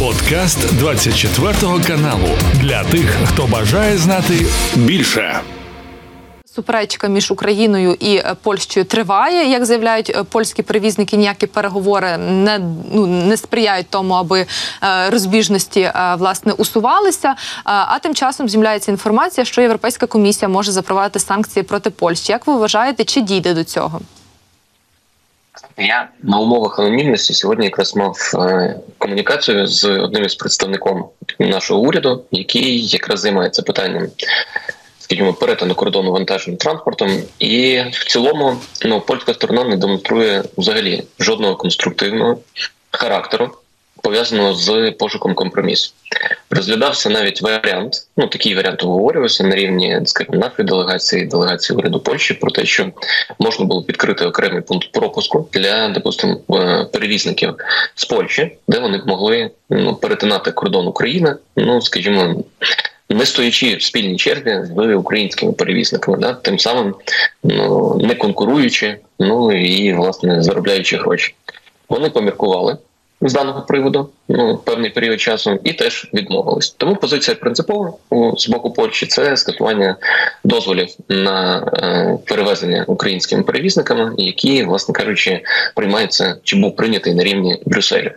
Подкаст 24 каналу для тих, хто бажає знати більше. Суперечка між Україною і е, Польщею триває. Як заявляють е, польські перевізники, ніякі переговори не ну не сприяють тому, аби е, розбіжності власне усувалися. А тим часом з'являється інформація, що Європейська комісія може запровадити санкції проти Польщі. Як ви вважаєте, чи дійде до цього? Я на умовах анонімності сьогодні якраз мав комунікацію з одним із представником нашого уряду, який якраз займається питанням скажімо, перетину кордону вантажним транспортом, і в цілому ну польська сторона не демонструє взагалі жодного конструктивного характеру. Пов'язаного з пошуком компромісу розглядався навіть варіант. Ну такий варіант обговорювався на рівні нашої делегації, делегації уряду Польщі про те, що можна було підкрити окремий пункт пропуску для допустимо е, перевізників з Польщі, де вони б могли ну перетинати кордон України. Ну скажімо, не стоячи в спільній черзі з українськими перевізниками, да, тим самим ну, не конкуруючи, ну і власне заробляючи гроші. Вони поміркували з даного приводу ну певний період часу і теж відмовились. Тому позиція принципова з боку Польщі це скасування дозволів на е, перевезення українськими перевізниками, які, власне кажучи, приймаються чи був прийнятий на рівні Брюсселя.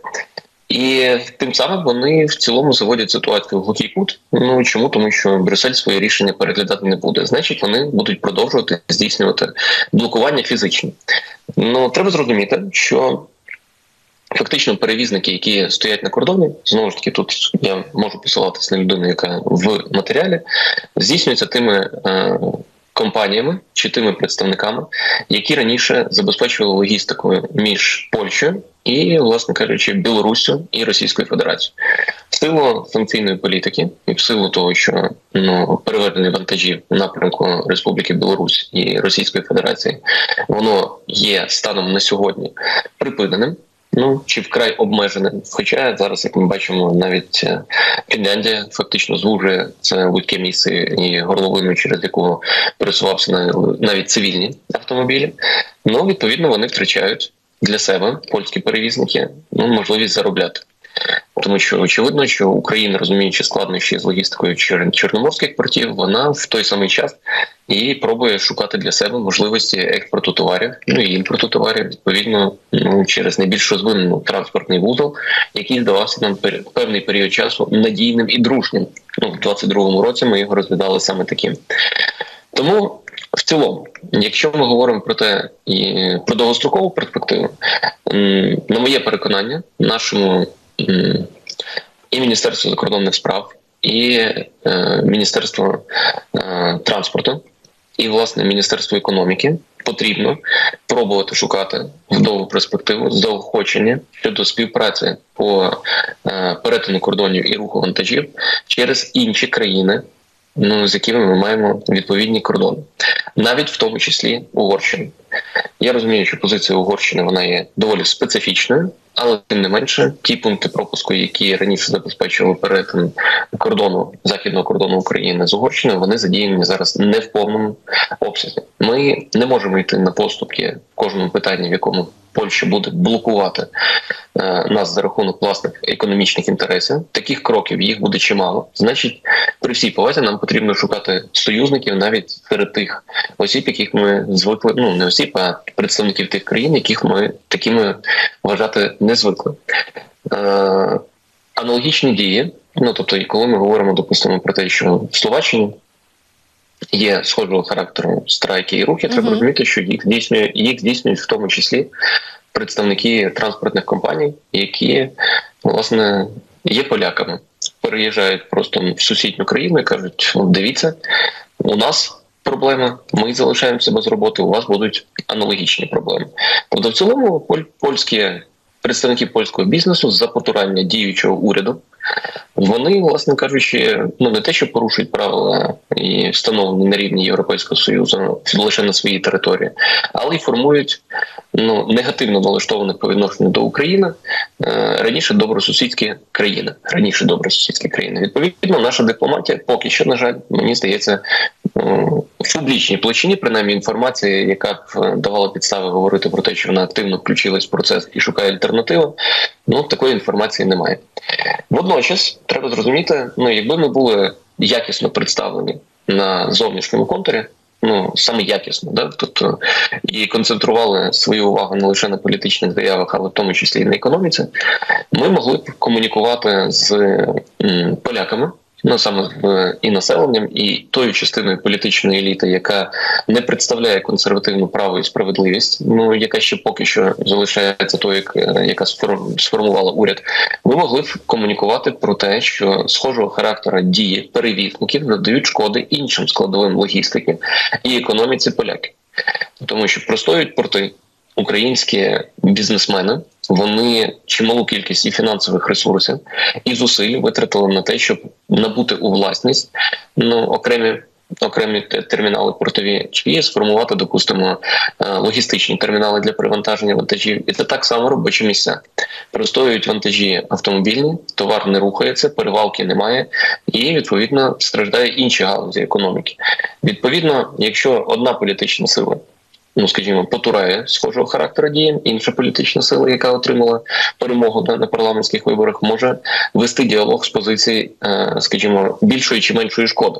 І тим самим вони в цілому заводять ситуацію в глухий кут. Ну чому тому, що Брюссель своє рішення переглядати не буде? Значить, вони будуть продовжувати здійснювати блокування фізичні. Ну треба зрозуміти, що. Фактично, перевізники, які стоять на кордоні, знову ж таки, тут я можу посилатися на людину, яка в матеріалі здійснюється тими е, компаніями чи тими представниками, які раніше забезпечували логістикою між Польщею і, власне кажучи, Білоруссю і Російською Федерацією. В силу санкційної політики і в силу того, що ну переведення вантажів у напрямку Республіки Білорусь і Російської Федерації, воно є станом на сьогодні припиненим. Ну чи вкрай обмеженим. Хоча зараз, як ми бачимо, навіть е, Фінляндія фактично звужує це вузьке місце і горловину, через яку пересувався навіть цивільні автомобілі. Ну відповідно вони втрачають для себе польські перевізники ну можливість заробляти. Тому що очевидно, що Україна, розуміючи складнощі з логістикою чорноморських портів, вона в той самий час і пробує шукати для себе можливості експорту товарів, ну і імпорту товарів відповідно ну через найбільш розвинену транспортний вузол, який здавався нам певний період часу надійним і дружнім. Ну в 22-му році ми його розглядали саме таким. Тому в цілому, якщо ми говоримо про те і про довгострокову перспективу, на моє переконання, нашому і Міністерство закордонних справ, і е, Міністерство е, транспорту, і власне Міністерство економіки. Потрібно пробувати шукати в довгу перспективу заохочення щодо співпраці по е, перетину кордонів і руху вантажів через інші країни ну з якими ми маємо відповідні кордони, навіть в тому числі Угорщини. Я розумію, що позиція Угорщини вона є доволі специфічною, але тим не менше, ті пункти пропуску, які раніше забезпечували перетин кордону західного кордону України з Угорщиною, вони задіяні зараз не в повному обсязі. Ми не можемо йти на поступки в кожному питанні, в якому Польща буде блокувати е, нас за рахунок власних економічних інтересів. Таких кроків їх буде чимало. Значить, при всій повазі нам потрібно шукати союзників навіть серед тих осіб, яких ми звикли. Ну не осіб, а представників тих країн, яких ми такими вважати не звикли. Е, Аналогічні дії. Ну тобто, коли ми говоримо, допустимо, про те, що в Словаччині є схожого характеру страйки і рухи, треба розуміти, що їх здійснює їх здійснюють в тому числі представники транспортних компаній, які власне є поляками, переїжджають просто в сусідню країну і кажуть: дивіться, у нас. Проблеми, ми залишаємося без роботи. У вас будуть аналогічні проблеми. Тобто, в цілому, польські представники польського бізнесу за потурання діючого уряду вони, власне кажучи, ну не те, що порушують правила і встановлені на рівні Європейського союзу лише на своїй території, але й формують ну негативно налаштованих по відношенню до України е, раніше добросусідські країни. Раніше добросусідські країни. Відповідно, наша дипломатія поки що, на жаль, мені здається. в публічній площині, принаймні інформації, яка б давала підстави говорити про те, що вона активно включилась в процес і шукає альтернативу. Ну такої інформації немає. Водночас треба зрозуміти, ну якби ми були якісно представлені на зовнішньому контурі. Ну саме якісно, да тобто і концентрували свою увагу не лише на політичних заявах, але в тому числі і на економіці. Ми могли б комунікувати з поляками, ну саме в і населенням, і тою частиною політичної еліти, яка не представляє консервативну право і справедливість, ну яка ще поки що залишається тою, яка сформувала уряд, ми могли б комунікувати про те, що схожого характера дії перевізників надають шкоди іншим складовим логістики і економіці поляків, тому що простоюють порти українські бізнесмени. Вони чималу кількість і фінансових ресурсів і зусиль витратили на те, щоб набути у власність ну окремі. Окремі термінали портові чи сформувати, допустимо, е, логістичні термінали для перевантаження вантажів, і це так само робочі місця. Простоюють вантажі автомобільні, товар не рухається, перевалки немає, і відповідно страждає інші галузі економіки. Відповідно, якщо одна політична сила ну скажімо, потурає схожого характеру діям. Інша політична сила, яка отримала перемогу на парламентських виборах, може вести діалог з позиції, е, скажімо, більшої чи меншої шкоди.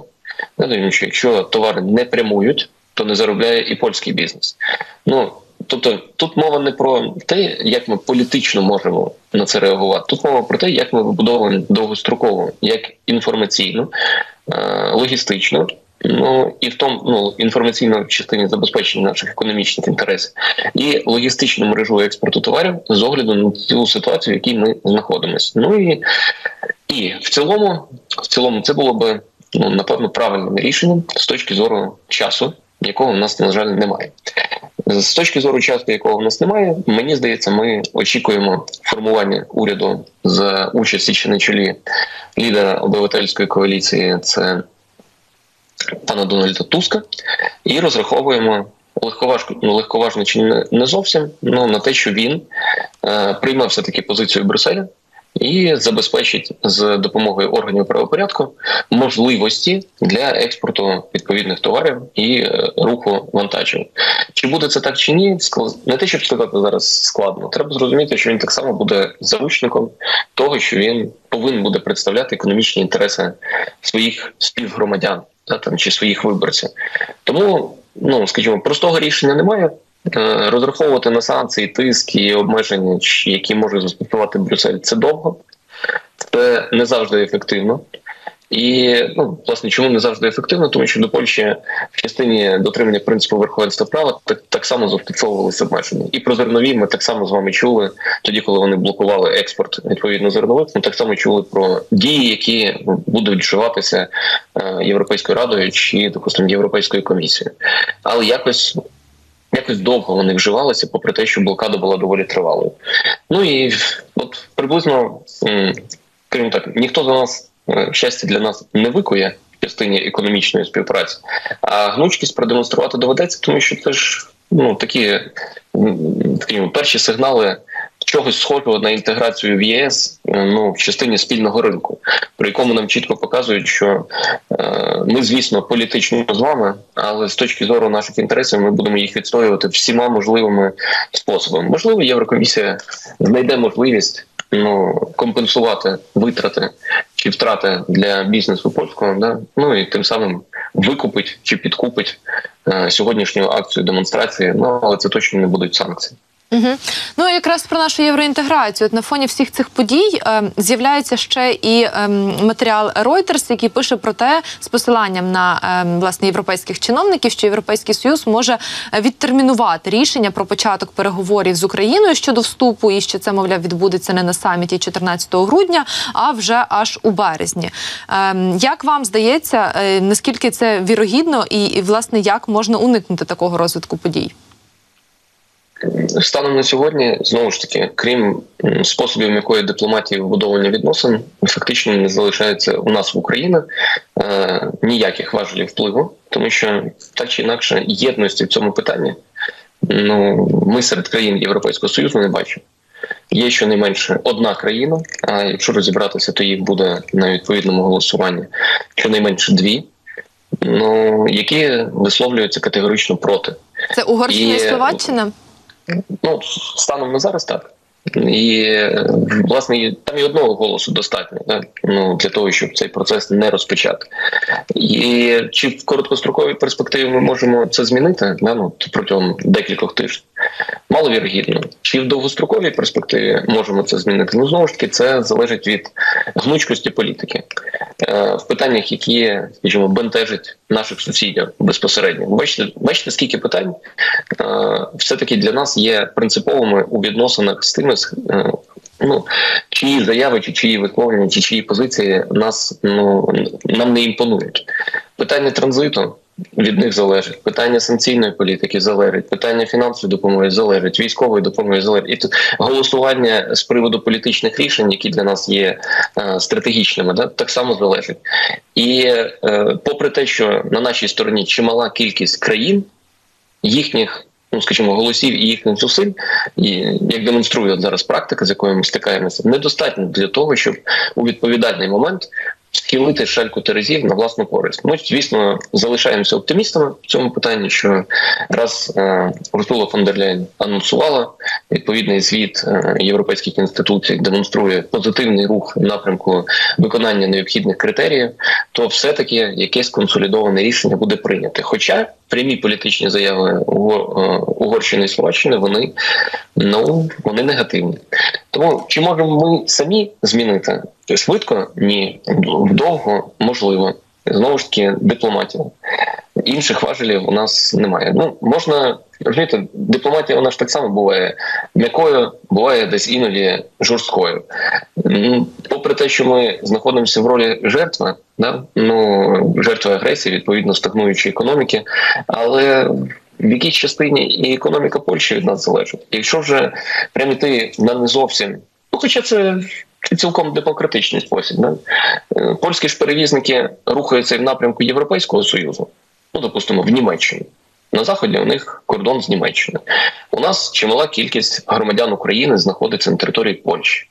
Що якщо товари не прямують, то не заробляє і польський бізнес. Ну тобто тут мова не про те, як ми політично можемо на це реагувати. Тут мова про те, як ми вибудовуємо довгостроково, як інформаційно, е, логістично Ну і в тому ну інформаційно в частині забезпечення наших економічних інтересів і логістичну мережу експорту товарів з огляду на цю ситуацію, в якій ми знаходимося. Ну і і в цілому, в цілому, це було би ну напевно правильним рішенням з точки зору часу, якого в нас на жаль немає. З точки зору часу, якого в нас немає, мені здається, ми очікуємо формування уряду з участі чи на чолі лідера обивательської коаліції. Це пана Дональда Туска, і розраховуємо легковажно, ну, легковажно чи не, зовсім ну, на те, що він е, прийме все таки позицію Брюсселя і забезпечить з допомогою органів правопорядку можливості для експорту відповідних товарів і е, руху вантажів. Чи буде це так чи ні? не те, щоб сказати зараз складно. Треба зрозуміти, що він так само буде заручником того, що він повинен буде представляти економічні інтереси своїх співгромадян та там чи своїх виборців. Тому, ну скажімо, простого рішення немає. Е, розраховувати на санкції, тиск і обмеження, які може застосувати Брюссель, це довго, це не завжди ефективно. І ну власне, чому не завжди ефективно, тому що до Польщі в частині дотримання принципу верховенства права так так само застосовувалися обмеження. І про зернові ми так само з вами чули тоді, коли вони блокували експорт відповідно зернових. Ми так само чули про дії, які будуть вживатися е, європейською радою чи допустимо європейською комісією, але якось. Якось довго вони вживалися, попри те, що блокада була доволі тривалою. Ну і от приблизно, крім так, ніхто за нас щастя для нас не викує в частині економічної співпраці, а гнучкість продемонструвати доведеться, тому що це ж ну такі скажімо, перші сигнали. Чогось схожого на інтеграцію в ЄС е, ну в частині спільного ринку, при якому нам чітко показують, що е, ми, звісно, політично з вами, але з точки зору наших інтересів ми будемо їх відстоювати всіма можливими способами. Можливо, Єврокомісія знайде можливість ну компенсувати витрати чи втрати для бізнесу польського, да ну і тим самим викупить чи підкупить е, сьогоднішню акцію демонстрації. Ну але це точно не будуть санкції. Угу. Ну якраз про нашу євроінтеграцію. От на фоні всіх цих подій е, з'являється ще і е, матеріал Reuters, який пише про те, з посиланням на е, власне європейських чиновників, що європейський союз може відтермінувати рішення про початок переговорів з Україною щодо вступу, і що це мовляв відбудеться не на саміті 14 грудня, а вже аж у березні. Е, як вам здається, е, наскільки це вірогідно, і, і власне як можна уникнути такого розвитку подій? Станом на сьогодні знову ж таки, крім способів якої дипломатії вбудовування відносин, фактично не залишається у нас в Україні е, ніяких важелів впливу, тому що так чи інакше єдності в цьому питанні ну ми серед країн Європейського союзу не бачимо. Є щонайменше одна країна. А якщо розібратися, то їх буде на відповідному голосуванні щонайменше дві. ну які висловлюються категорично проти. Це Угорщина і, і Словаччина? Ну станом на зараз так. І власне там і одного голосу достатньо да? ну для того, щоб цей процес не розпочати. І чи в короткостроковій перспективі ми можемо це змінити да? ну, протягом декількох тижнів? Маловірогідно. Чи в довгостроковій перспективі можемо це змінити? Ну знову ж таки, це залежить від гнучкості політики в питаннях, які скажімо, бентежать наших сусідів безпосередньо. Бачите, бачите, скільки питань е, все таки для нас є принциповими у відносинах з тими е, ну чиї заяви, чи чиї висловлення, чи чиї позиції нас ну нам не імпонують. Питання транзиту від них залежить. Питання санкційної політики залежить, питання фінансової допомоги залежить, військової допомоги залежить. І тут голосування з приводу політичних рішень, які для нас є е, стратегічними, да, так само залежить. І е, попри те, що на нашій стороні чимала кількість країн, їхніх. Ну, скажімо, голосів і їхніх зусиль, і як демонструє зараз практика, з якою ми стикаємося, недостатньо для того, щоб у відповідальний момент схилити шальку терезів на власну користь. Ми, звісно, залишаємося оптимістами в цьому питанні. Що раз е, Урсула фон дер Ляйн анонсувала відповідний звіт е, європейських інституцій, демонструє позитивний рух в напрямку виконання необхідних критеріїв, то все таки якесь консолідоване рішення буде прийняте. Хоча прямі політичні заяви е, Угорщини і Словаччини вони ну вони негативні. Тому чи можемо ми самі змінити швидко? Ні, довго можливо. Знову ж таки, дипломатія. Інших важелів у нас немає. Ну можна розумієте, дипломатія вона ж так само буває м'якою, буває десь іноді жорсткою. Попри те, що ми знаходимося в ролі жертви, да? ну жертви агресії, відповідно стагнуючої економіки, але в якій частині і економіка Польщі від нас залежить. Якщо вже прямо йти на не зовсім, ну хоча це. Цілком демократичний спосіб. Да? Е, польські ж перевізники рухаються в напрямку Європейського союзу, ну допустимо, в Німеччині. На заході у них кордон з Німеччини. У нас чимала кількість громадян України знаходиться на території Польщі.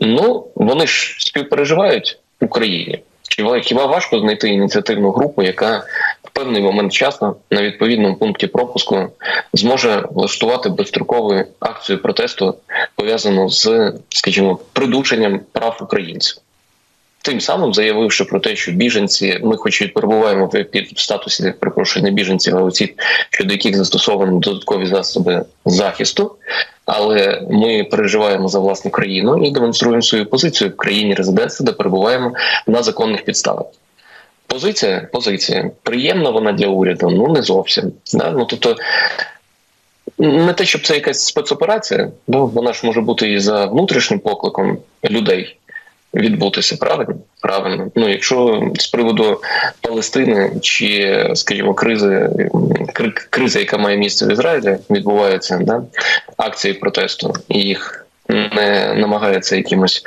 Ну вони ж співпереживають Україні. Хіба важко знайти ініціативну групу, яка в певний момент часу на відповідному пункті пропуску зможе влаштувати безстрокову акцію протесту пов'язану з, скажімо, придушенням прав українців? Тим самим заявивши про те, що біженці, ми, хоч і перебуваємо в статусі припрошую, не біженців, а осіб, щодо яких застосовані додаткові засоби захисту, але ми переживаємо за власну країну і демонструємо свою позицію в країні резидентства, де перебуваємо на законних підставах. Позиція позиція приємна вона для уряду, ну не зовсім. Да? Ну тобто. Не те, щоб це якась спецоперація, ну вона ж може бути і за внутрішнім покликом людей, відбутися. Правильно, правильно. Ну якщо з приводу Палестини чи, скажімо, кризи кризи, яка має місце в Ізраїлі, відбуваються да, акції протесту і їх. Не намагається якимось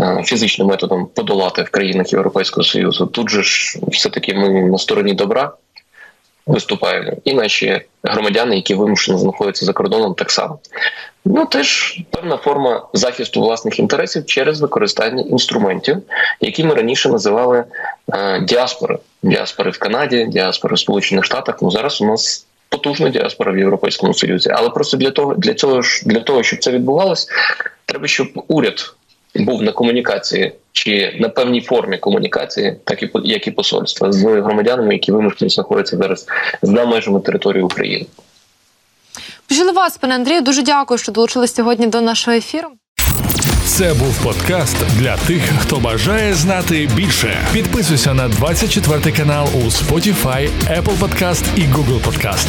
е, фізичним методом подолати в країнах Європейського союзу. Тут же ж все таки ми на стороні добра виступаємо, і наші громадяни, які вимушено знаходяться за кордоном, так само. Ну теж певна форма захисту власних інтересів через використання інструментів, які ми раніше називали е, діаспори. Діаспори в Канаді, діаспори в Сполучених Штатах. Ну зараз у нас потужна діаспора в Європейському Союзі. Але просто для того, для цього для того, щоб це відбувалось, треба, щоб уряд був на комунікації чи на певній формі комунікації, так і як і посольства з громадянами, які вимушені знаходяться зараз за межами території України. Вас, пане Андрію. Дуже дякую, що долучились сьогодні до нашого ефіру. Це був подкаст для тих, хто бажає знати більше. Підписуйся на 24 канал у Spotify, Apple Podcast і Google Podcast.